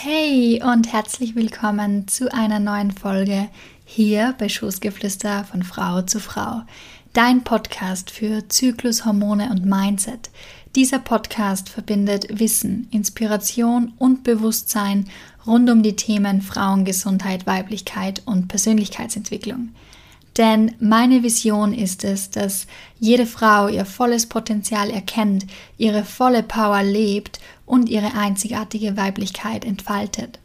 Hey und herzlich willkommen zu einer neuen Folge hier bei Schoßgeflüster von Frau zu Frau. Dein Podcast für Zyklus, Hormone und Mindset. Dieser Podcast verbindet Wissen, Inspiration und Bewusstsein rund um die Themen Frauengesundheit, Weiblichkeit und Persönlichkeitsentwicklung. Denn meine Vision ist es, dass jede Frau ihr volles Potenzial erkennt, ihre volle Power lebt und ihre einzigartige Weiblichkeit entfaltet.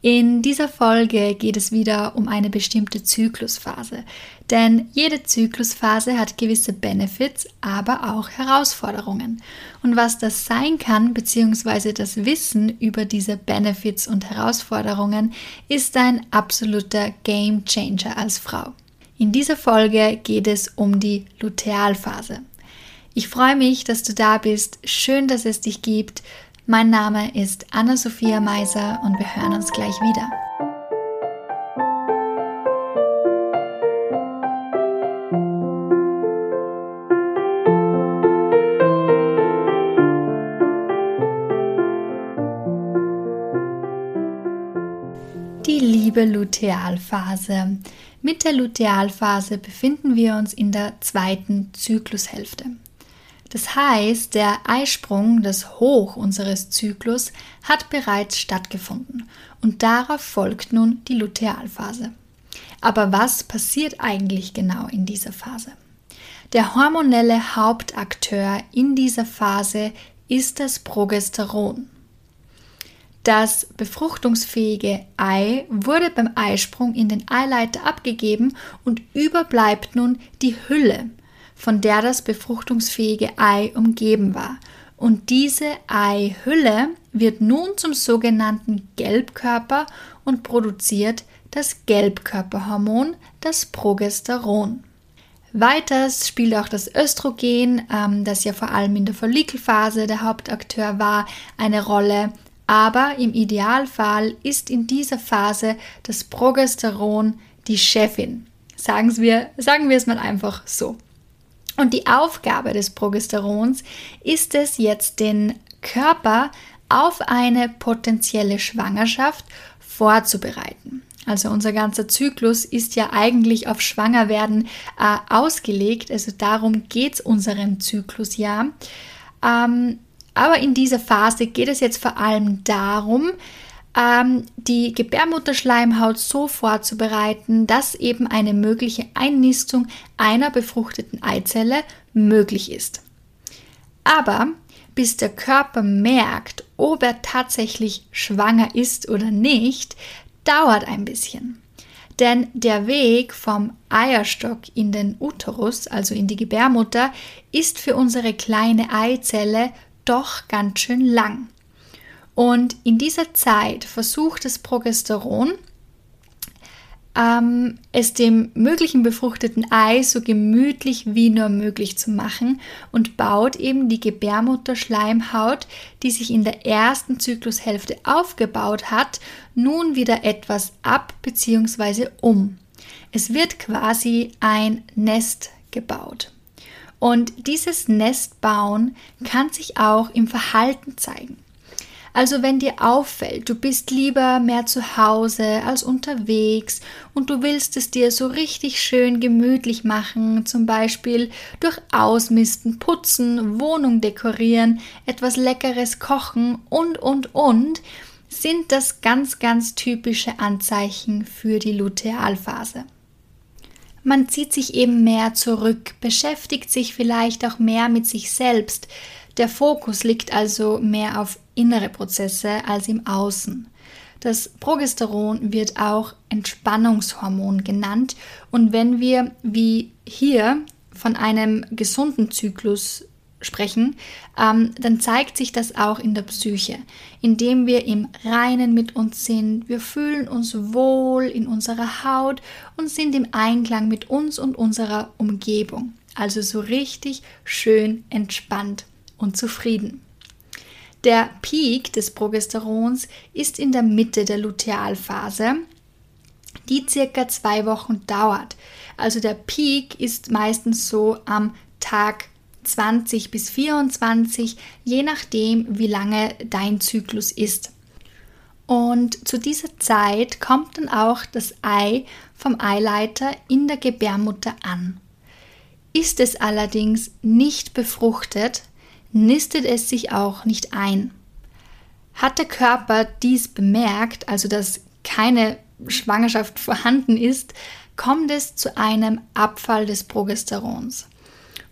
In dieser Folge geht es wieder um eine bestimmte Zyklusphase, denn jede Zyklusphase hat gewisse Benefits, aber auch Herausforderungen. Und was das sein kann, beziehungsweise das Wissen über diese Benefits und Herausforderungen, ist ein absoluter Game Changer als Frau. In dieser Folge geht es um die Lutealphase. Ich freue mich, dass du da bist. Schön, dass es dich gibt. Mein Name ist Anna-Sophia Meiser und wir hören uns gleich wieder. Die liebe Lutealphase. Mit der Lutealphase befinden wir uns in der zweiten Zyklushälfte. Das heißt, der Eisprung, das Hoch unseres Zyklus, hat bereits stattgefunden und darauf folgt nun die Lutealphase. Aber was passiert eigentlich genau in dieser Phase? Der hormonelle Hauptakteur in dieser Phase ist das Progesteron. Das befruchtungsfähige Ei wurde beim Eisprung in den Eileiter abgegeben und überbleibt nun die Hülle, von der das befruchtungsfähige Ei umgeben war. Und diese Eihülle wird nun zum sogenannten Gelbkörper und produziert das Gelbkörperhormon, das Progesteron. Weiters spielt auch das Östrogen, ähm, das ja vor allem in der Follikelphase der Hauptakteur war, eine Rolle. Aber im Idealfall ist in dieser Phase das Progesteron die Chefin. Sagen wir, sagen wir es mal einfach so. Und die Aufgabe des Progesterons ist es jetzt, den Körper auf eine potenzielle Schwangerschaft vorzubereiten. Also unser ganzer Zyklus ist ja eigentlich auf Schwangerwerden äh, ausgelegt. Also darum geht es unserem Zyklus ja. Ähm, aber in dieser Phase geht es jetzt vor allem darum, ähm, die Gebärmutterschleimhaut so vorzubereiten, dass eben eine mögliche Einnistung einer befruchteten Eizelle möglich ist. Aber bis der Körper merkt, ob er tatsächlich schwanger ist oder nicht, dauert ein bisschen. Denn der Weg vom Eierstock in den Uterus, also in die Gebärmutter, ist für unsere kleine Eizelle doch ganz schön lang. Und in dieser Zeit versucht das Progesteron, ähm, es dem möglichen befruchteten Ei so gemütlich wie nur möglich zu machen und baut eben die Gebärmutterschleimhaut, die sich in der ersten Zyklushälfte aufgebaut hat, nun wieder etwas ab bzw. um. Es wird quasi ein Nest gebaut. Und dieses Nestbauen kann sich auch im Verhalten zeigen. Also wenn dir auffällt, du bist lieber mehr zu Hause als unterwegs und du willst es dir so richtig schön gemütlich machen, zum Beispiel durch Ausmisten, Putzen, Wohnung dekorieren, etwas Leckeres kochen und, und, und, sind das ganz, ganz typische Anzeichen für die Lutealphase. Man zieht sich eben mehr zurück, beschäftigt sich vielleicht auch mehr mit sich selbst. Der Fokus liegt also mehr auf innere Prozesse als im Außen. Das Progesteron wird auch Entspannungshormon genannt und wenn wir wie hier von einem gesunden Zyklus sprechen, ähm, dann zeigt sich das auch in der Psyche, indem wir im Reinen mit uns sind. Wir fühlen uns wohl in unserer Haut und sind im Einklang mit uns und unserer Umgebung. Also so richtig schön entspannt und zufrieden. Der Peak des Progesterons ist in der Mitte der Lutealphase, die circa zwei Wochen dauert. Also der Peak ist meistens so am Tag 20 bis 24, je nachdem, wie lange dein Zyklus ist. Und zu dieser Zeit kommt dann auch das Ei vom Eileiter in der Gebärmutter an. Ist es allerdings nicht befruchtet, nistet es sich auch nicht ein. Hat der Körper dies bemerkt, also dass keine Schwangerschaft vorhanden ist, kommt es zu einem Abfall des Progesterons.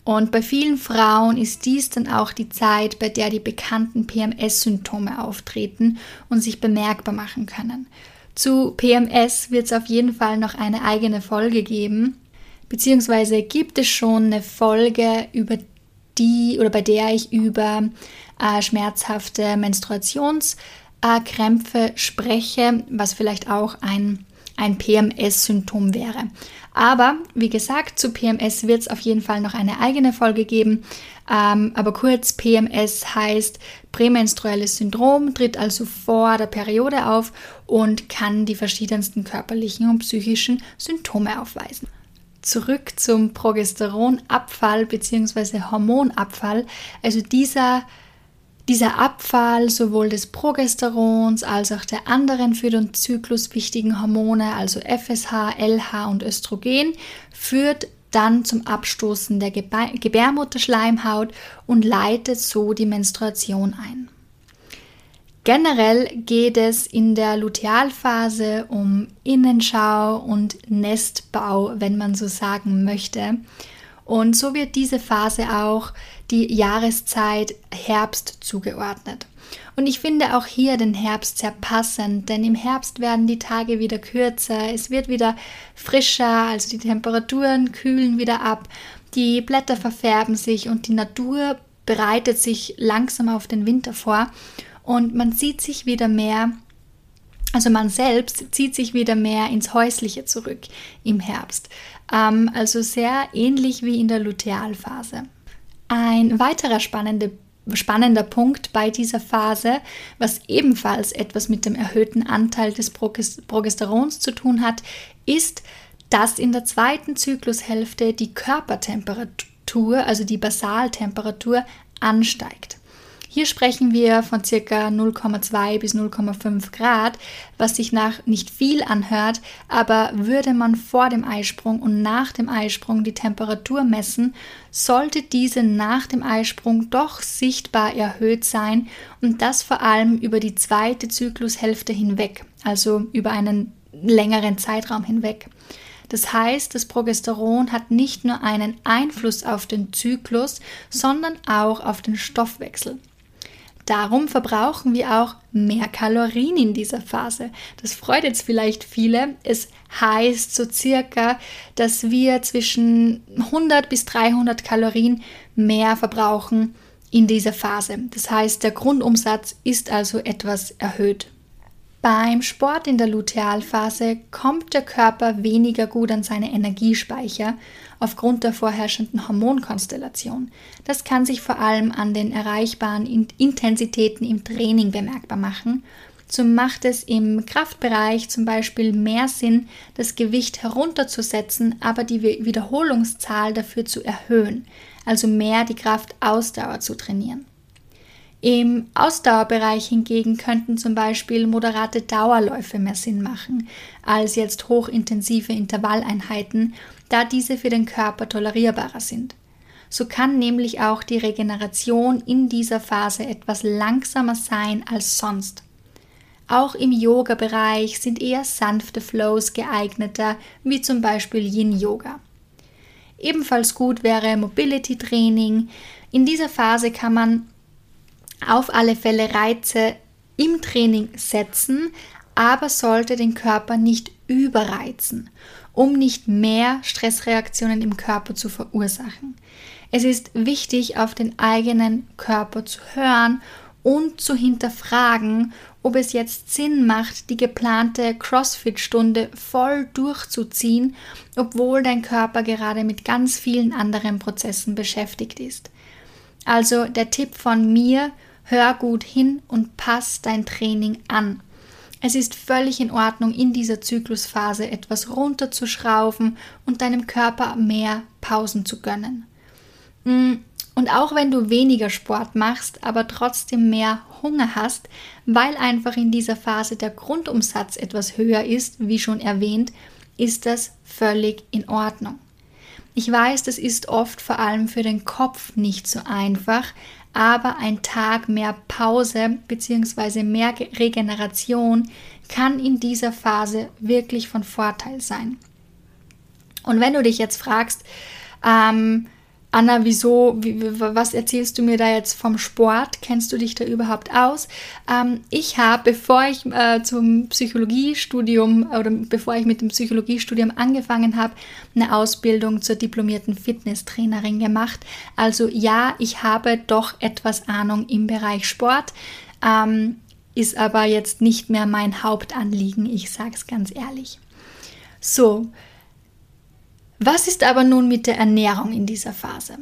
Und bei vielen Frauen ist dies dann auch die Zeit, bei der die bekannten PMS-Symptome auftreten und sich bemerkbar machen können. Zu PMS wird es auf jeden Fall noch eine eigene Folge geben, beziehungsweise gibt es schon eine Folge über die oder bei der ich über äh, schmerzhafte Menstruationskrämpfe spreche, was vielleicht auch ein ein PMS-Symptom wäre. Aber wie gesagt, zu PMS wird es auf jeden Fall noch eine eigene Folge geben. Ähm, aber kurz, PMS heißt prämenstruelles Syndrom, tritt also vor der Periode auf und kann die verschiedensten körperlichen und psychischen Symptome aufweisen. Zurück zum Progesteronabfall bzw. Hormonabfall. Also dieser dieser Abfall sowohl des Progesterons als auch der anderen für den Zyklus wichtigen Hormone, also FSH, LH und Östrogen, führt dann zum Abstoßen der Gebärmutterschleimhaut und leitet so die Menstruation ein. Generell geht es in der Lutealphase um Innenschau und Nestbau, wenn man so sagen möchte. Und so wird diese Phase auch die Jahreszeit Herbst zugeordnet. Und ich finde auch hier den Herbst sehr passend, denn im Herbst werden die Tage wieder kürzer, es wird wieder frischer, also die Temperaturen kühlen wieder ab, die Blätter verfärben sich und die Natur bereitet sich langsam auf den Winter vor und man sieht sich wieder mehr also man selbst zieht sich wieder mehr ins Häusliche zurück im Herbst. Ähm, also sehr ähnlich wie in der Lutealphase. Ein weiterer spannende, spannender Punkt bei dieser Phase, was ebenfalls etwas mit dem erhöhten Anteil des Progesterons zu tun hat, ist, dass in der zweiten Zyklushälfte die Körpertemperatur, also die Basaltemperatur, ansteigt. Hier sprechen wir von circa 0,2 bis 0,5 Grad, was sich nach nicht viel anhört, aber würde man vor dem Eisprung und nach dem Eisprung die Temperatur messen, sollte diese nach dem Eisprung doch sichtbar erhöht sein und das vor allem über die zweite Zyklushälfte hinweg, also über einen längeren Zeitraum hinweg. Das heißt, das Progesteron hat nicht nur einen Einfluss auf den Zyklus, sondern auch auf den Stoffwechsel. Darum verbrauchen wir auch mehr Kalorien in dieser Phase. Das freut jetzt vielleicht viele. Es heißt so circa, dass wir zwischen 100 bis 300 Kalorien mehr verbrauchen in dieser Phase. Das heißt, der Grundumsatz ist also etwas erhöht. Beim Sport in der Lutealphase kommt der Körper weniger gut an seine Energiespeicher aufgrund der vorherrschenden Hormonkonstellation. Das kann sich vor allem an den erreichbaren Intensitäten im Training bemerkbar machen. So macht es im Kraftbereich zum Beispiel mehr Sinn, das Gewicht herunterzusetzen, aber die Wiederholungszahl dafür zu erhöhen, also mehr die Kraftausdauer zu trainieren. Im Ausdauerbereich hingegen könnten zum Beispiel moderate Dauerläufe mehr Sinn machen als jetzt hochintensive Intervalleinheiten, da diese für den Körper tolerierbarer sind. So kann nämlich auch die Regeneration in dieser Phase etwas langsamer sein als sonst. Auch im Yoga-Bereich sind eher sanfte Flows geeigneter, wie zum Beispiel Yin-Yoga. Ebenfalls gut wäre Mobility-Training. In dieser Phase kann man auf alle Fälle Reize im Training setzen, aber sollte den Körper nicht überreizen, um nicht mehr Stressreaktionen im Körper zu verursachen. Es ist wichtig, auf den eigenen Körper zu hören und zu hinterfragen, ob es jetzt Sinn macht, die geplante CrossFit-Stunde voll durchzuziehen, obwohl dein Körper gerade mit ganz vielen anderen Prozessen beschäftigt ist. Also der Tipp von mir, Hör gut hin und pass dein Training an. Es ist völlig in Ordnung, in dieser Zyklusphase etwas runterzuschrauben und deinem Körper mehr Pausen zu gönnen. Mm, Und auch wenn du weniger Sport machst, aber trotzdem mehr Hunger hast, weil einfach in dieser Phase der Grundumsatz etwas höher ist, wie schon erwähnt, ist das völlig in Ordnung. Ich weiß, das ist oft vor allem für den Kopf nicht so einfach, aber ein Tag mehr Pause bzw. mehr Regeneration kann in dieser Phase wirklich von Vorteil sein. Und wenn du dich jetzt fragst, ähm, Anna, wieso, wie, was erzählst du mir da jetzt vom Sport? Kennst du dich da überhaupt aus? Ähm, ich habe, bevor ich äh, zum Psychologiestudium oder bevor ich mit dem Psychologiestudium angefangen habe, eine Ausbildung zur diplomierten Fitnesstrainerin gemacht. Also ja, ich habe doch etwas Ahnung im Bereich Sport, ähm, ist aber jetzt nicht mehr mein Hauptanliegen, ich sage es ganz ehrlich. So, was ist aber nun mit der Ernährung in dieser Phase?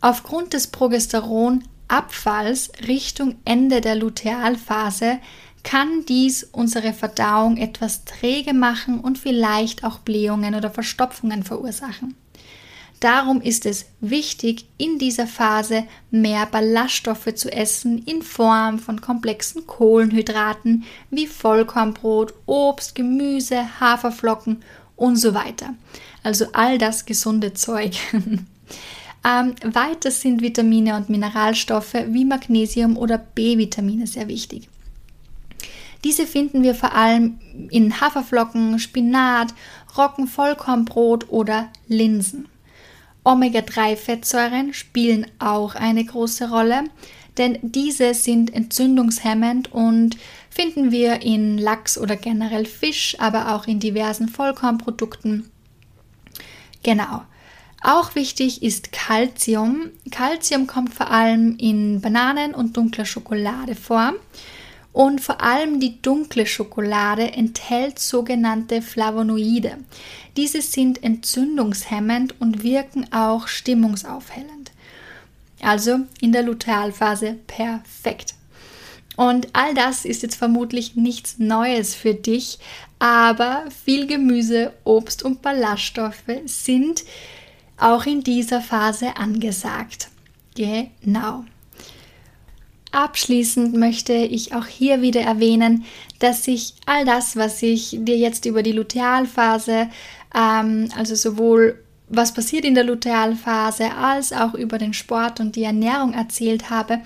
Aufgrund des Progesteronabfalls Richtung Ende der Lutealphase kann dies unsere Verdauung etwas träge machen und vielleicht auch Blähungen oder Verstopfungen verursachen. Darum ist es wichtig, in dieser Phase mehr Ballaststoffe zu essen in Form von komplexen Kohlenhydraten wie Vollkornbrot, Obst, Gemüse, Haferflocken und so weiter. Also all das gesunde Zeug. ähm, weiter sind Vitamine und Mineralstoffe wie Magnesium oder B-Vitamine sehr wichtig. Diese finden wir vor allem in Haferflocken, Spinat, Roggenvollkornbrot oder Linsen. Omega-3-Fettsäuren spielen auch eine große Rolle, denn diese sind entzündungshemmend und finden wir in Lachs oder generell Fisch, aber auch in diversen Vollkornprodukten. Genau. Auch wichtig ist Calcium. Calcium kommt vor allem in Bananen und dunkler Schokolade vor. Und vor allem die dunkle Schokolade enthält sogenannte Flavonoide. Diese sind entzündungshemmend und wirken auch stimmungsaufhellend. Also in der Lutealphase perfekt. Und all das ist jetzt vermutlich nichts Neues für dich, aber viel Gemüse, Obst und Ballaststoffe sind auch in dieser Phase angesagt. Genau. Abschließend möchte ich auch hier wieder erwähnen, dass ich all das, was ich dir jetzt über die Lutealphase, ähm, also sowohl was passiert in der Lutealphase als auch über den Sport und die Ernährung erzählt habe,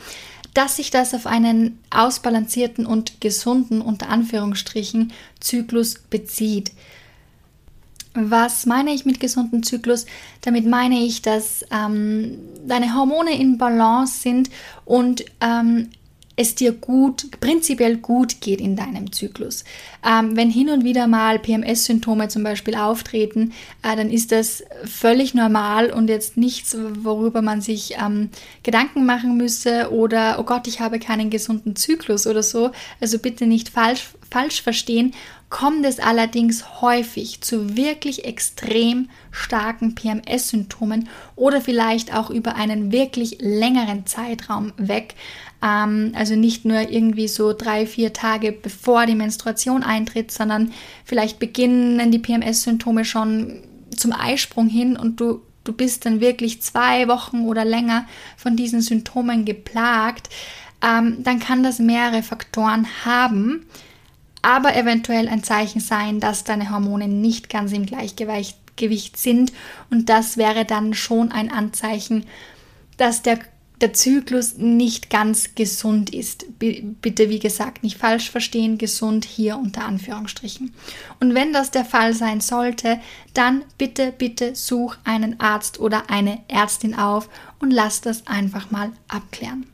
dass sich das auf einen ausbalancierten und gesunden, unter Anführungsstrichen, Zyklus bezieht. Was meine ich mit gesunden Zyklus? Damit meine ich, dass ähm, deine Hormone in Balance sind und ähm, es dir gut, prinzipiell gut geht in deinem Zyklus. Ähm, wenn hin und wieder mal PMS-Symptome zum Beispiel auftreten, äh, dann ist das völlig normal und jetzt nichts, worüber man sich ähm, Gedanken machen müsse oder, oh Gott, ich habe keinen gesunden Zyklus oder so. Also bitte nicht falsch, falsch verstehen. Kommt es allerdings häufig zu wirklich extrem starken PMS-Symptomen oder vielleicht auch über einen wirklich längeren Zeitraum weg, ähm, also nicht nur irgendwie so drei, vier Tage bevor die Menstruation eintritt, sondern vielleicht beginnen die PMS-Symptome schon zum Eisprung hin und du, du bist dann wirklich zwei Wochen oder länger von diesen Symptomen geplagt, ähm, dann kann das mehrere Faktoren haben, aber eventuell ein Zeichen sein, dass deine Hormone nicht ganz im Gleichgewicht sind und das wäre dann schon ein Anzeichen, dass der der Zyklus nicht ganz gesund ist. bitte, wie gesagt, nicht falsch verstehen, gesund hier unter Anführungsstrichen. Und wenn das der Fall sein sollte, dann bitte, bitte such einen Arzt oder eine Ärztin auf und lass das einfach mal abklären.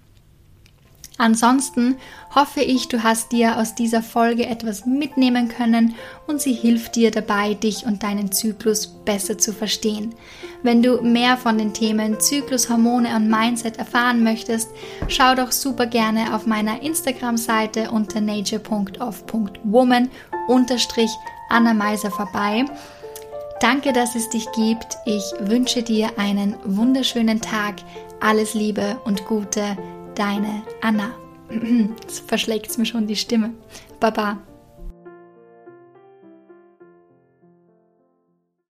Ansonsten hoffe ich, du hast dir aus dieser Folge etwas mitnehmen können und sie hilft dir dabei, dich und deinen Zyklus besser zu verstehen. Wenn du mehr von den Themen Zyklus, Hormone und Mindset erfahren möchtest, schau doch super gerne auf meiner Instagram-Seite unter nature.of.woman unterstrich Anna Meiser vorbei. Danke, dass es dich gibt. Ich wünsche dir einen wunderschönen Tag. Alles Liebe und Gute deine Anna. Verschlägt es mir schon die Stimme. Baba.